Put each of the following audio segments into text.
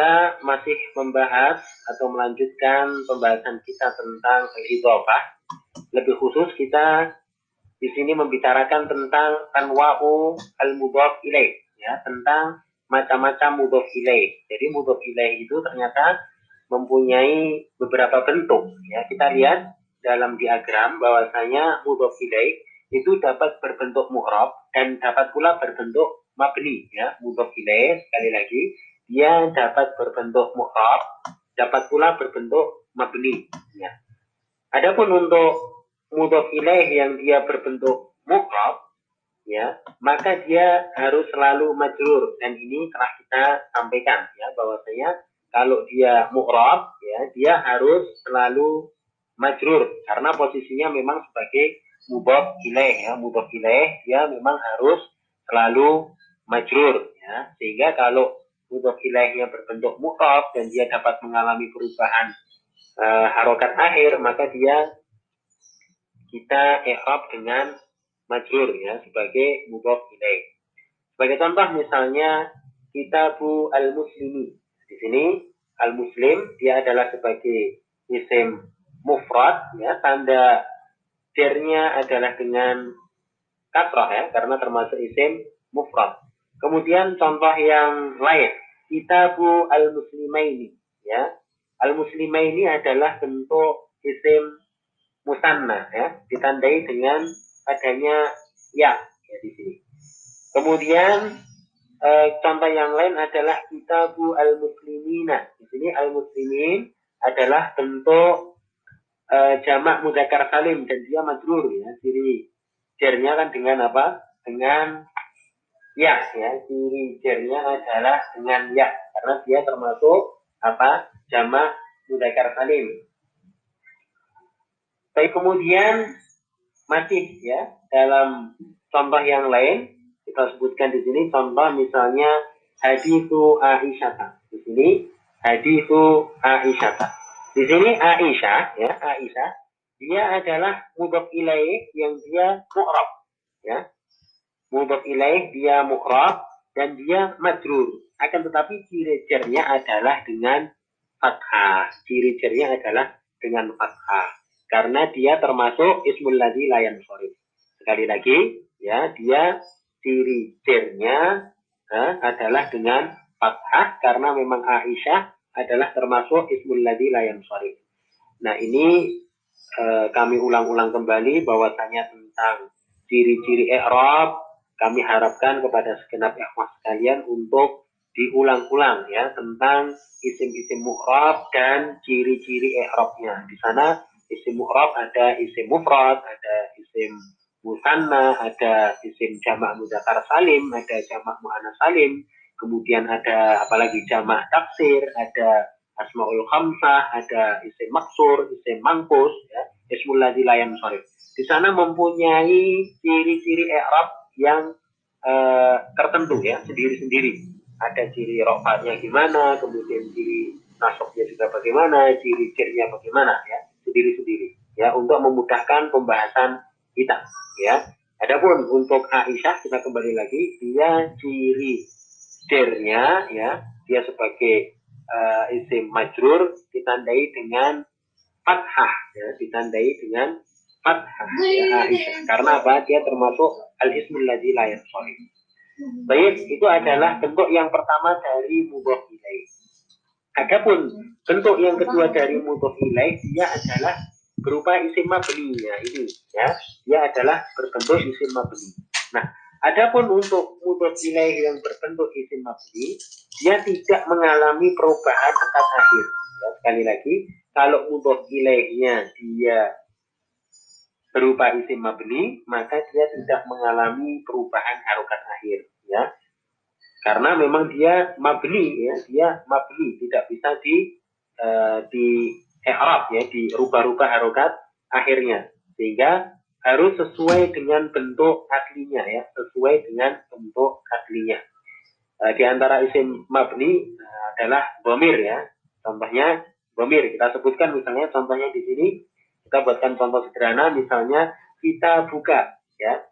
kita masih membahas atau melanjutkan pembahasan kita tentang al-idhofah. Lebih khusus kita di sini membicarakan tentang anwa'u al-mudhaf ilaih ya, tentang macam-macam mudhaf ilaih. Jadi mudhaf ilaih itu ternyata mempunyai beberapa bentuk ya. Kita lihat dalam diagram bahwasanya mudhaf ilaih itu dapat berbentuk mu'rab dan dapat pula berbentuk mabni ya. Mudhaf ilaih sekali lagi dia dapat berbentuk mu'rab, dapat pula berbentuk mabni. Ya. Adapun untuk mudhof ilaih yang dia berbentuk mu'rab, ya, maka dia harus selalu majrur dan ini telah kita sampaikan ya bahwasanya kalau dia mu'rab ya dia harus selalu majrur karena posisinya memang sebagai mudhof ilaih ya mudhof ilaih dia memang harus selalu majrur ya sehingga kalau mudhof ilaihnya berbentuk mu'rab dan dia dapat mengalami perubahan uh, harokat akhir maka dia kita i'rab dengan majrur ya sebagai mudhof ilaih. Sebagai contoh misalnya kitabu al-muslimi. Di sini al-muslim dia adalah sebagai isim mufrad ya tanda jernya adalah dengan katrah ya karena termasuk isim mufrad. Kemudian contoh yang lain, kitabu al-muslimaini ya. Al-muslimaini adalah bentuk isim musanna ya, ditandai dengan adanya ya ya di sini. Kemudian e, contoh yang lain adalah kitabu al-muslimina. Di sini al-muslimin adalah bentuk e, jamak mudzakkar salim dan dia majrur ya. Ciri jernya kan dengan apa? Dengan ya ya ciri jernya adalah dengan ya karena dia termasuk apa jamak mudzakkar salim. Baik kemudian masih ya dalam contoh yang lain kita sebutkan di sini contoh misalnya hadithu Aisyah. Di sini hadithu Aisyah. Di sini Aisyah ya Aisyah dia adalah mudhaf ilaih yang dia mu'rab ya mudhaf ilaih dia mu'rab dan dia majrur. Akan tetapi ciri jernya adalah dengan fathah. Ciri jernya adalah dengan fathah. Karena dia termasuk ismul ladzi layan sorif. Sekali lagi, ya, dia ciri jernya eh, adalah dengan fathah karena memang Aisyah adalah termasuk ismul ladzi layan sorif. Nah, ini eh, kami ulang-ulang kembali bahwasanya tentang ciri-ciri i'rab kami harapkan kepada segenap ikhwah sekalian untuk diulang-ulang ya tentang isim-isim mu'rab dan ciri-ciri i'rabnya. Di sana isim mu'rab ada isim mufrad, ada isim musanna, ada isim jamak mudzakkar salim, ada jamak muannas salim, kemudian ada apalagi jamak taksir, ada asmaul khamsah, ada isim maksur, isim mangkus, ya, ismul ladzi layan Di sana mempunyai ciri-ciri i'rab yang uh, tertentu ya sendiri-sendiri. Ada ciri rofanya gimana, kemudian ciri nasoknya juga bagaimana, ciri cirnya bagaimana ya sendiri-sendiri ya untuk memudahkan pembahasan kita ya. Adapun untuk Aisyah kita kembali lagi dia ciri cirnya ya dia sebagai uh, isim majrur ditandai dengan fathah ya ditandai dengan Karena apa? Dia termasuk al-ismul ladzi la Baik, itu adalah bentuk yang pertama dari mudhof ilaih. Adapun bentuk yang kedua dari mudhof ilaih dia adalah berupa isim mabni ya ini ya. Dia adalah berbentuk isim mabni. Nah, adapun untuk mudhof ilaih yang berbentuk isim mabni, dia tidak mengalami perubahan akad akhir. Ya, sekali lagi, kalau mudhof ilaihnya dia berupa isim mabni, maka dia tidak mengalami perubahan harokat akhir, ya. Karena memang dia mabni, ya, dia mabni, tidak bisa di uh, di i'rab ya, dirubah-rubah harokat akhirnya, sehingga harus sesuai dengan bentuk aslinya ya, sesuai dengan bentuk aslinya. Uh, di antara isim mabni uh, adalah bomir ya, contohnya bomir kita sebutkan misalnya contohnya di sini kita buatkan contoh sederhana, misalnya kita buka ya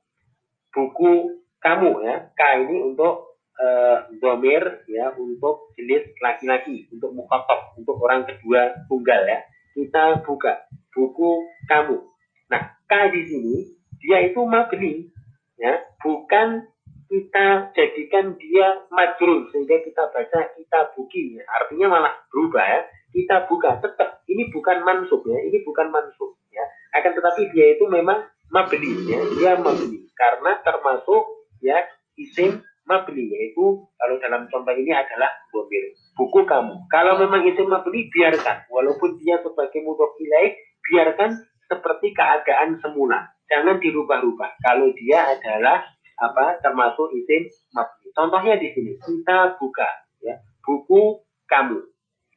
buku kamu ya. K ini untuk uh, domir ya untuk jenis laki-laki, untuk mukhatab, untuk orang kedua tunggal ya. Kita buka buku kamu. Nah, K di sini dia itu mabni ya, bukan kita jadikan dia majrur sehingga kita baca kita buki. Ya. artinya malah berubah ya. Kita buka tetap. Ini bukan mansub ya. Ini bukan mansub ya. Akan tetapi dia itu memang mabni ya. Dia mabni. Karena termasuk ya isim mabni yaitu kalau dalam contoh ini adalah bomir buku kamu. Kalau memang isim mabni biarkan. Walaupun dia sebagai mudhof ilaih biarkan seperti keadaan semula. Jangan dirubah-rubah. Kalau dia adalah apa termasuk isim mabni. Contohnya di sini kita buka ya buku kamu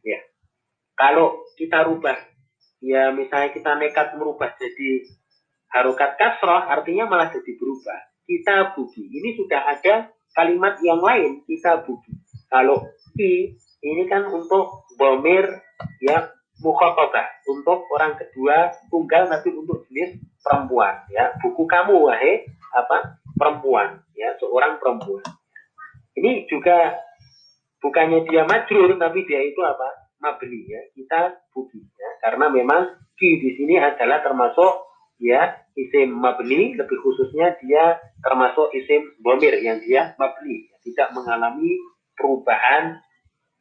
ya. Kalau kita rubah ya misalnya kita nekat merubah jadi harokat kasroh artinya malah jadi berubah. Kita buki. Ini sudah ada kalimat yang lain kita buki. Kalau ki ini kan untuk bomir ya mukhotobah untuk orang kedua tunggal tapi untuk jenis perempuan ya buku kamu wahai apa perempuan ya seorang perempuan. Ini juga bukannya dia majrur tapi dia itu apa? Mabni ya. Kita buki ya. Karena memang ki di sini adalah termasuk ya isim mabni lebih khususnya dia termasuk isim bomir yang dia mabni tidak mengalami perubahan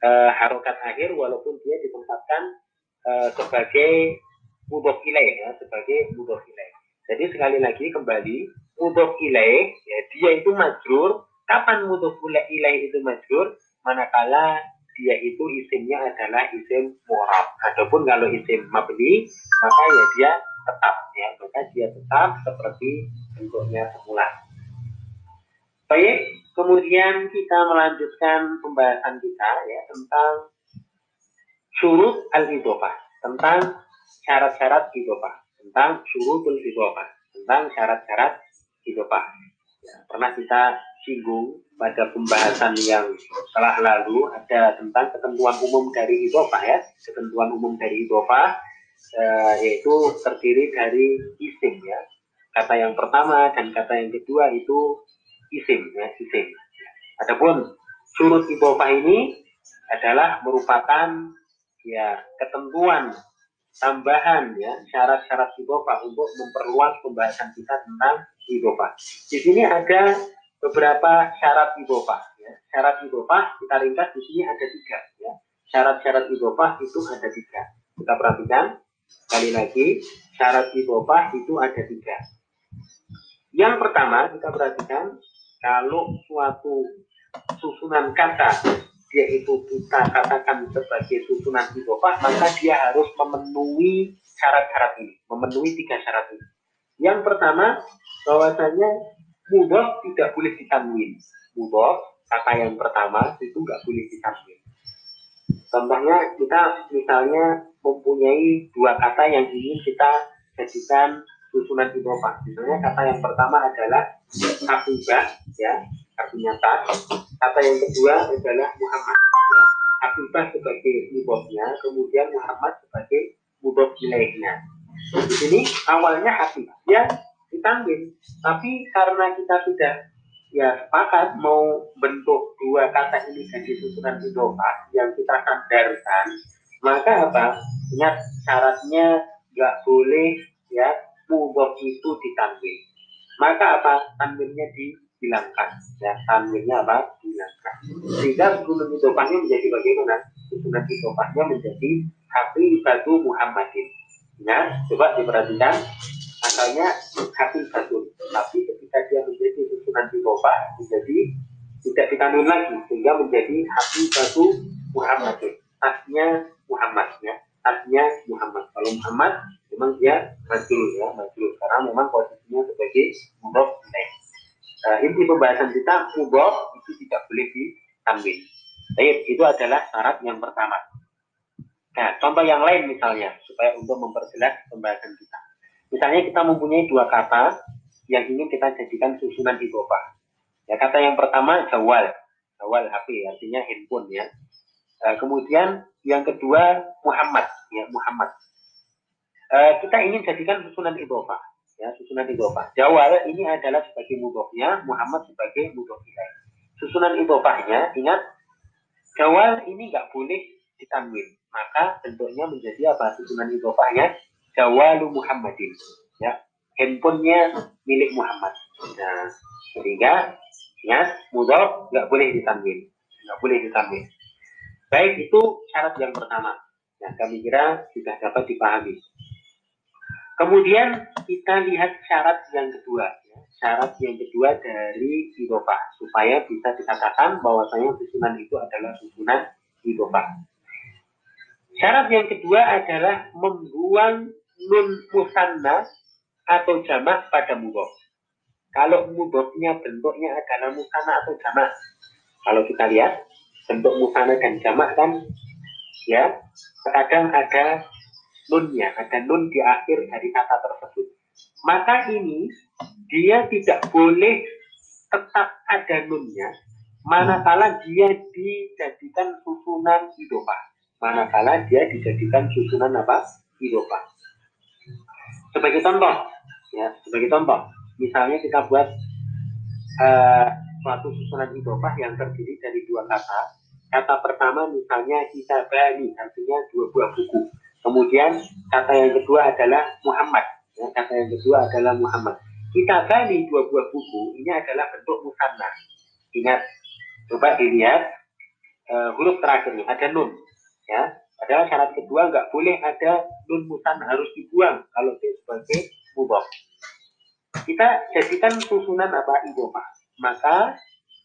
uh, harokat akhir walaupun dia ditempatkan uh, sebagai mudhof ya sebagai mudhof jadi sekali lagi kembali mudhof ilaih ya dia itu majrur. Kapan mudhof ilaih itu majrur? Manakala dia itu isimnya adalah isim mu'rab. Adapun kalau isim mabni maka ya dia tetap ya maka dia tetap seperti bentuknya semula. Baik, kemudian kita melanjutkan pembahasan kita ya tentang syurut al-idhofah, tentang syarat-syarat idhofah tentang syurutul idhofah, tentang syarat-syarat idhofah. Ya, pernah kita singgung pada pembahasan yang telah lalu ada tentang ketentuan umum dari idhofah ya, ketentuan umum dari idhofah eh, yaitu terdiri dari isim ya. Kata yang pertama dan kata yang kedua itu isim ya, isim. Adapun surut idhofah ini adalah merupakan ya ketentuan tambahan ya syarat-syarat idofah untuk memperluas pembahasan kita tentang idofah. Di sini ada beberapa syarat idofah. Ya. Syarat idofah kita ringkas di sini ada tiga. Ya. Syarat-syarat idofah itu ada tiga. Kita perhatikan sekali lagi syarat idofah itu ada tiga. Yang pertama kita perhatikan kalau suatu susunan kata dia itu kita katakan sebagai susunan idofah, maka dia harus memenuhi syarat-syarat ini, memenuhi tiga syarat ini. Yang pertama, bahwasanya mudah tidak boleh ditanwin. Mudah, kata yang pertama itu nggak boleh ditanwin. Contohnya kita misalnya mempunyai dua kata yang ingin kita jadikan susunan idofah. Misalnya kata yang pertama adalah habibah, ya, tas. Kata yang kedua adalah Muhammad. Ya. Habibah sebagai mudofnya, kemudian Muhammad sebagai mudof ilaihnya. Di sini awalnya Habibah ya ditanwin, tapi karena kita sudah ya sepakat mau bentuk dua kata ini jadi susunan idofah yang kita sandarkan, maka apa? Ingat syaratnya nggak boleh ya mudof itu ditanwin. Maka apa? Tanwinnya di hilangkan ya tanwinnya apa? Hilangkan sehingga susunan idofahnya menjadi bagaimana? Susunan idofahnya menjadi hati batu Muhammadin. Ya coba diperhatikan. Asalnya hati batu. Tapi ketika dia menjadi susunan idofah menjadi tidak ditanwin lagi sehingga menjadi hati batu Muhammadin. Asnya Muhammad ya. Asnya Muhammad. Kalau Muhammad memang dia majul ya majul karena memang posisinya sebagai mudhof uh, inti pembahasan kita mudhof itu tidak boleh ditambahin. Baik, itu adalah syarat yang pertama. Nah, contoh yang lain misalnya supaya untuk memperjelas pembahasan kita. Misalnya kita mempunyai dua kata yang ingin kita jadikan susunan idhofah. Ya, kata yang pertama jawal, jawal HP artinya handphone ya. Uh, kemudian yang kedua Muhammad ya Muhammad. Uh, kita ingin jadikan susunan idhofah ya susunan idhofah. Jawal ini adalah sebagai mudhofnya, Muhammad sebagai ilaih. susunan idofahnya, ingat, jawal ini nggak boleh ditanwin. Maka bentuknya menjadi apa susunan idofahnya? Jawalu Muhammadin. Ya, handphonenya milik Muhammad. Nah, sehingga ingat, mudor nggak boleh ditanwin. Nggak boleh ditanwin. Baik, itu syarat yang pertama. Nah, kami kira sudah dapat dipahami. Kemudian kita lihat syarat yang kedua syarat yang kedua dari idofa supaya bisa dikatakan bahwasanya susunan itu adalah susunan idofa. Syarat yang kedua adalah membuang nun musanna atau jamak pada mudhof. Kalau mudhofnya bentuknya adalah musanna atau jamak. Kalau kita lihat bentuk musanna dan jamak kan ya terkadang ada nunnya, ada nun di akhir dari kata tersebut. Maka ini dia tidak boleh tetap ada nunnya manakala dia dijadikan susunan idopa manakala dia dijadikan susunan apa? Idopa sebagai contoh ya sebagai contoh. Misalnya kita buat uh, suatu susunan idopa yang terdiri dari dua kata. Kata pertama misalnya kita bani artinya dua buah buku kemudian kata yang kedua adalah Muhammad ya, kata yang kedua adalah Muhammad kita gali dua buah buku ini adalah bentuk musanna. Ingat, coba dilihat uh, huruf terakhir ini ada nun, ya. Padahal syarat kedua nggak boleh ada nun musanna harus dibuang kalau dia sebagai mubah. Kita jadikan susunan apa idopa. Maka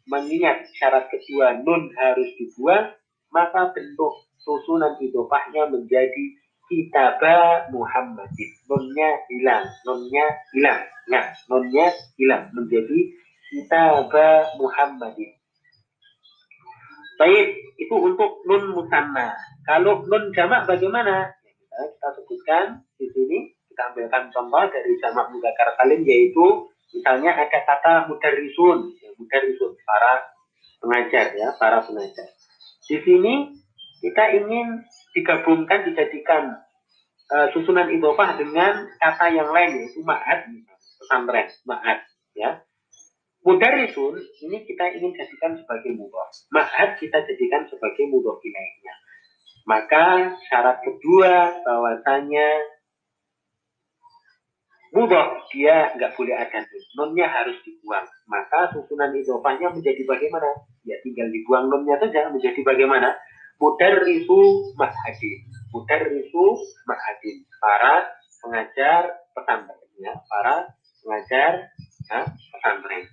mengingat syarat kedua nun harus dibuang, maka bentuk susunan idopahnya menjadi kitaba Muhammadin. Nunnya hilang, nunnya hilang. Nah, nunnya hilang menjadi kitaba Muhammadin. Baik, itu untuk nun musanna. Kalau nun jamak bagaimana? Ya, kita sebutkan di sini, kita ambilkan contoh dari jamak mudakar salim yaitu misalnya ada kata mudarrisun, ya, mudarrisun para pengajar ya, para pengajar. Di sini kita ingin digabungkan dijadikan uh, susunan idofah dengan kata yang lain yaitu ma'ad pesantren ma'ad ya. Mudarisun ini kita ingin jadikan sebagai mudhof ma'ad kita jadikan sebagai mudhof ilaihnya maka syarat kedua bahwasanya mudhof dia nggak boleh ada nun. Nunnya harus dibuang. Maka susunan idofahnya menjadi bagaimana? Ya tinggal dibuang nunnya saja menjadi bagaimana mudarrisu mahadin mudarrisu mahadin para pengajar pesantren ya. Para pengajar ya, pesantren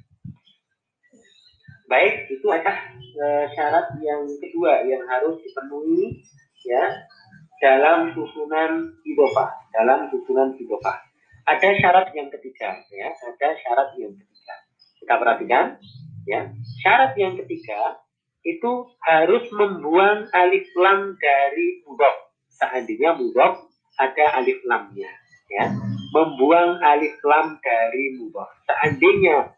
baik itu adalah e, syarat yang kedua yang harus dipenuhi ya dalam susunan idofah dalam susunan idofah ada syarat yang ketiga ya ada syarat yang ketiga. Kita perhatikan ya. Syarat yang ketiga itu harus membuang alif lam dari mudhof. Seandainya mudhof ada alif lamnya, ya. Membuang alif lam dari mudhof. Seandainya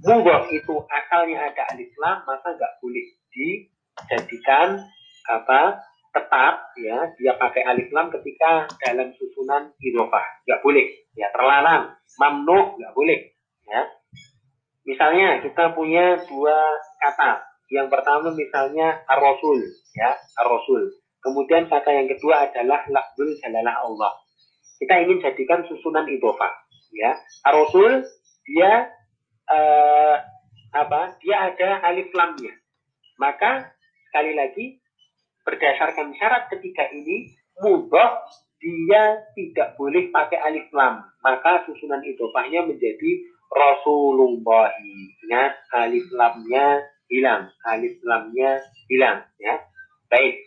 mudhof itu asalnya ada alif lam, maka nggak boleh dijadikan apa tetap ya dia pakai alif lam ketika dalam susunan idofah nggak boleh ya terlarang mamnu nggak boleh ya misalnya kita punya dua kata yang pertama misalnya ar-rasul ya, ar-rasul. Kemudian kata yang kedua adalah lakbul jalalah Allah. Kita ingin jadikan susunan idofah ya. Ar-rasul dia uh, apa? Dia ada alif lamnya. Maka sekali lagi berdasarkan syarat ketiga ini mudhof dia tidak boleh pakai alif lam. Maka susunan idofahnya menjadi Rasulullah. Ingat alif lamnya hilang, alif lamnya hilang ya. Baik.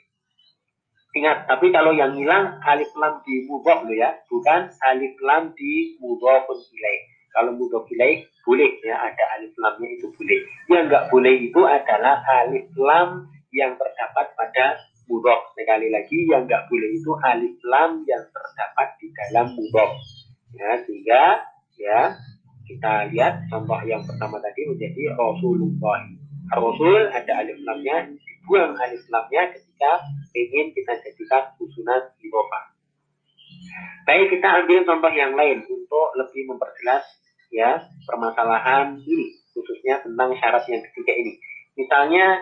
Ingat, tapi kalau yang hilang alif lam di mudhof ya, bukan alif lam di mudhofun ilaih. Kalau mudhof ilaih boleh ya, ada alif lamnya itu boleh. Yang enggak boleh itu adalah alif lam yang terdapat pada mudhof. Sekali lagi yang enggak boleh itu alif lam yang terdapat di dalam mudhof. Ya, sehingga ya kita lihat contoh yang pertama tadi menjadi Rasulullah Rasul ada alif lamnya, dibuang alif lamnya ketika ingin kita jadikan susunan ibofa. Baik, kita ambil contoh yang lain untuk lebih memperjelas ya permasalahan ini, khususnya tentang syarat yang ketiga ini. Misalnya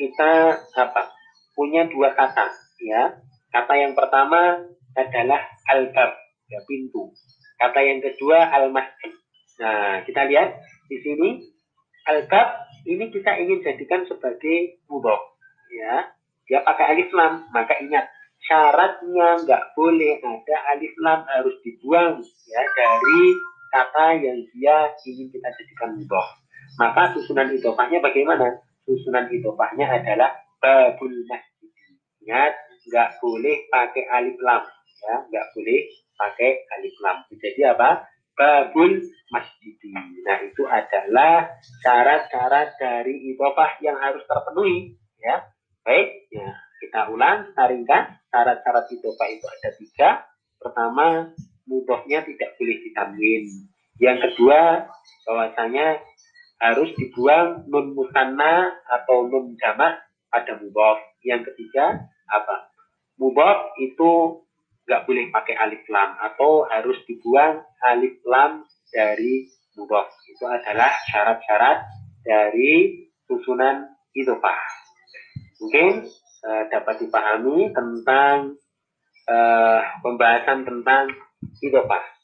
kita apa? Punya dua kata, ya. Kata yang pertama adalah al-bab, ya pintu. Kata yang kedua al-masjid. Nah, kita lihat di sini al-bab ini kita ingin jadikan sebagai mudhof, ya. Dia pakai alif lam, maka ingat syaratnya nggak boleh ada alif lam harus dibuang ya dari kata yang dia ingin kita jadikan mudhof. Maka susunan idofahnya bagaimana? Susunan idofahnya adalah babul masjid. Ingat, nggak boleh pakai alif lam. Ya, nggak boleh pakai alif lam. Jadi apa? Babul masjid. Nah, itu adalah syarat-syarat dari idofah yang harus terpenuhi. Ya, baik. Ya, kita ulang, taringkan. Syarat-syarat idofah itu ada tiga. Pertama, mudofnya tidak boleh ditamwin. Yang kedua, bahwasanya harus dibuang nun musanna atau nun jamak pada mudof. Yang ketiga, apa? Mudof itu nggak boleh pakai alif lam atau harus dibuang alif lam dari mudof. Itu adalah syarat-syarat dari susunan idofah. Mungkin uh, dapat dipahami tentang uh, pembahasan tentang idofah.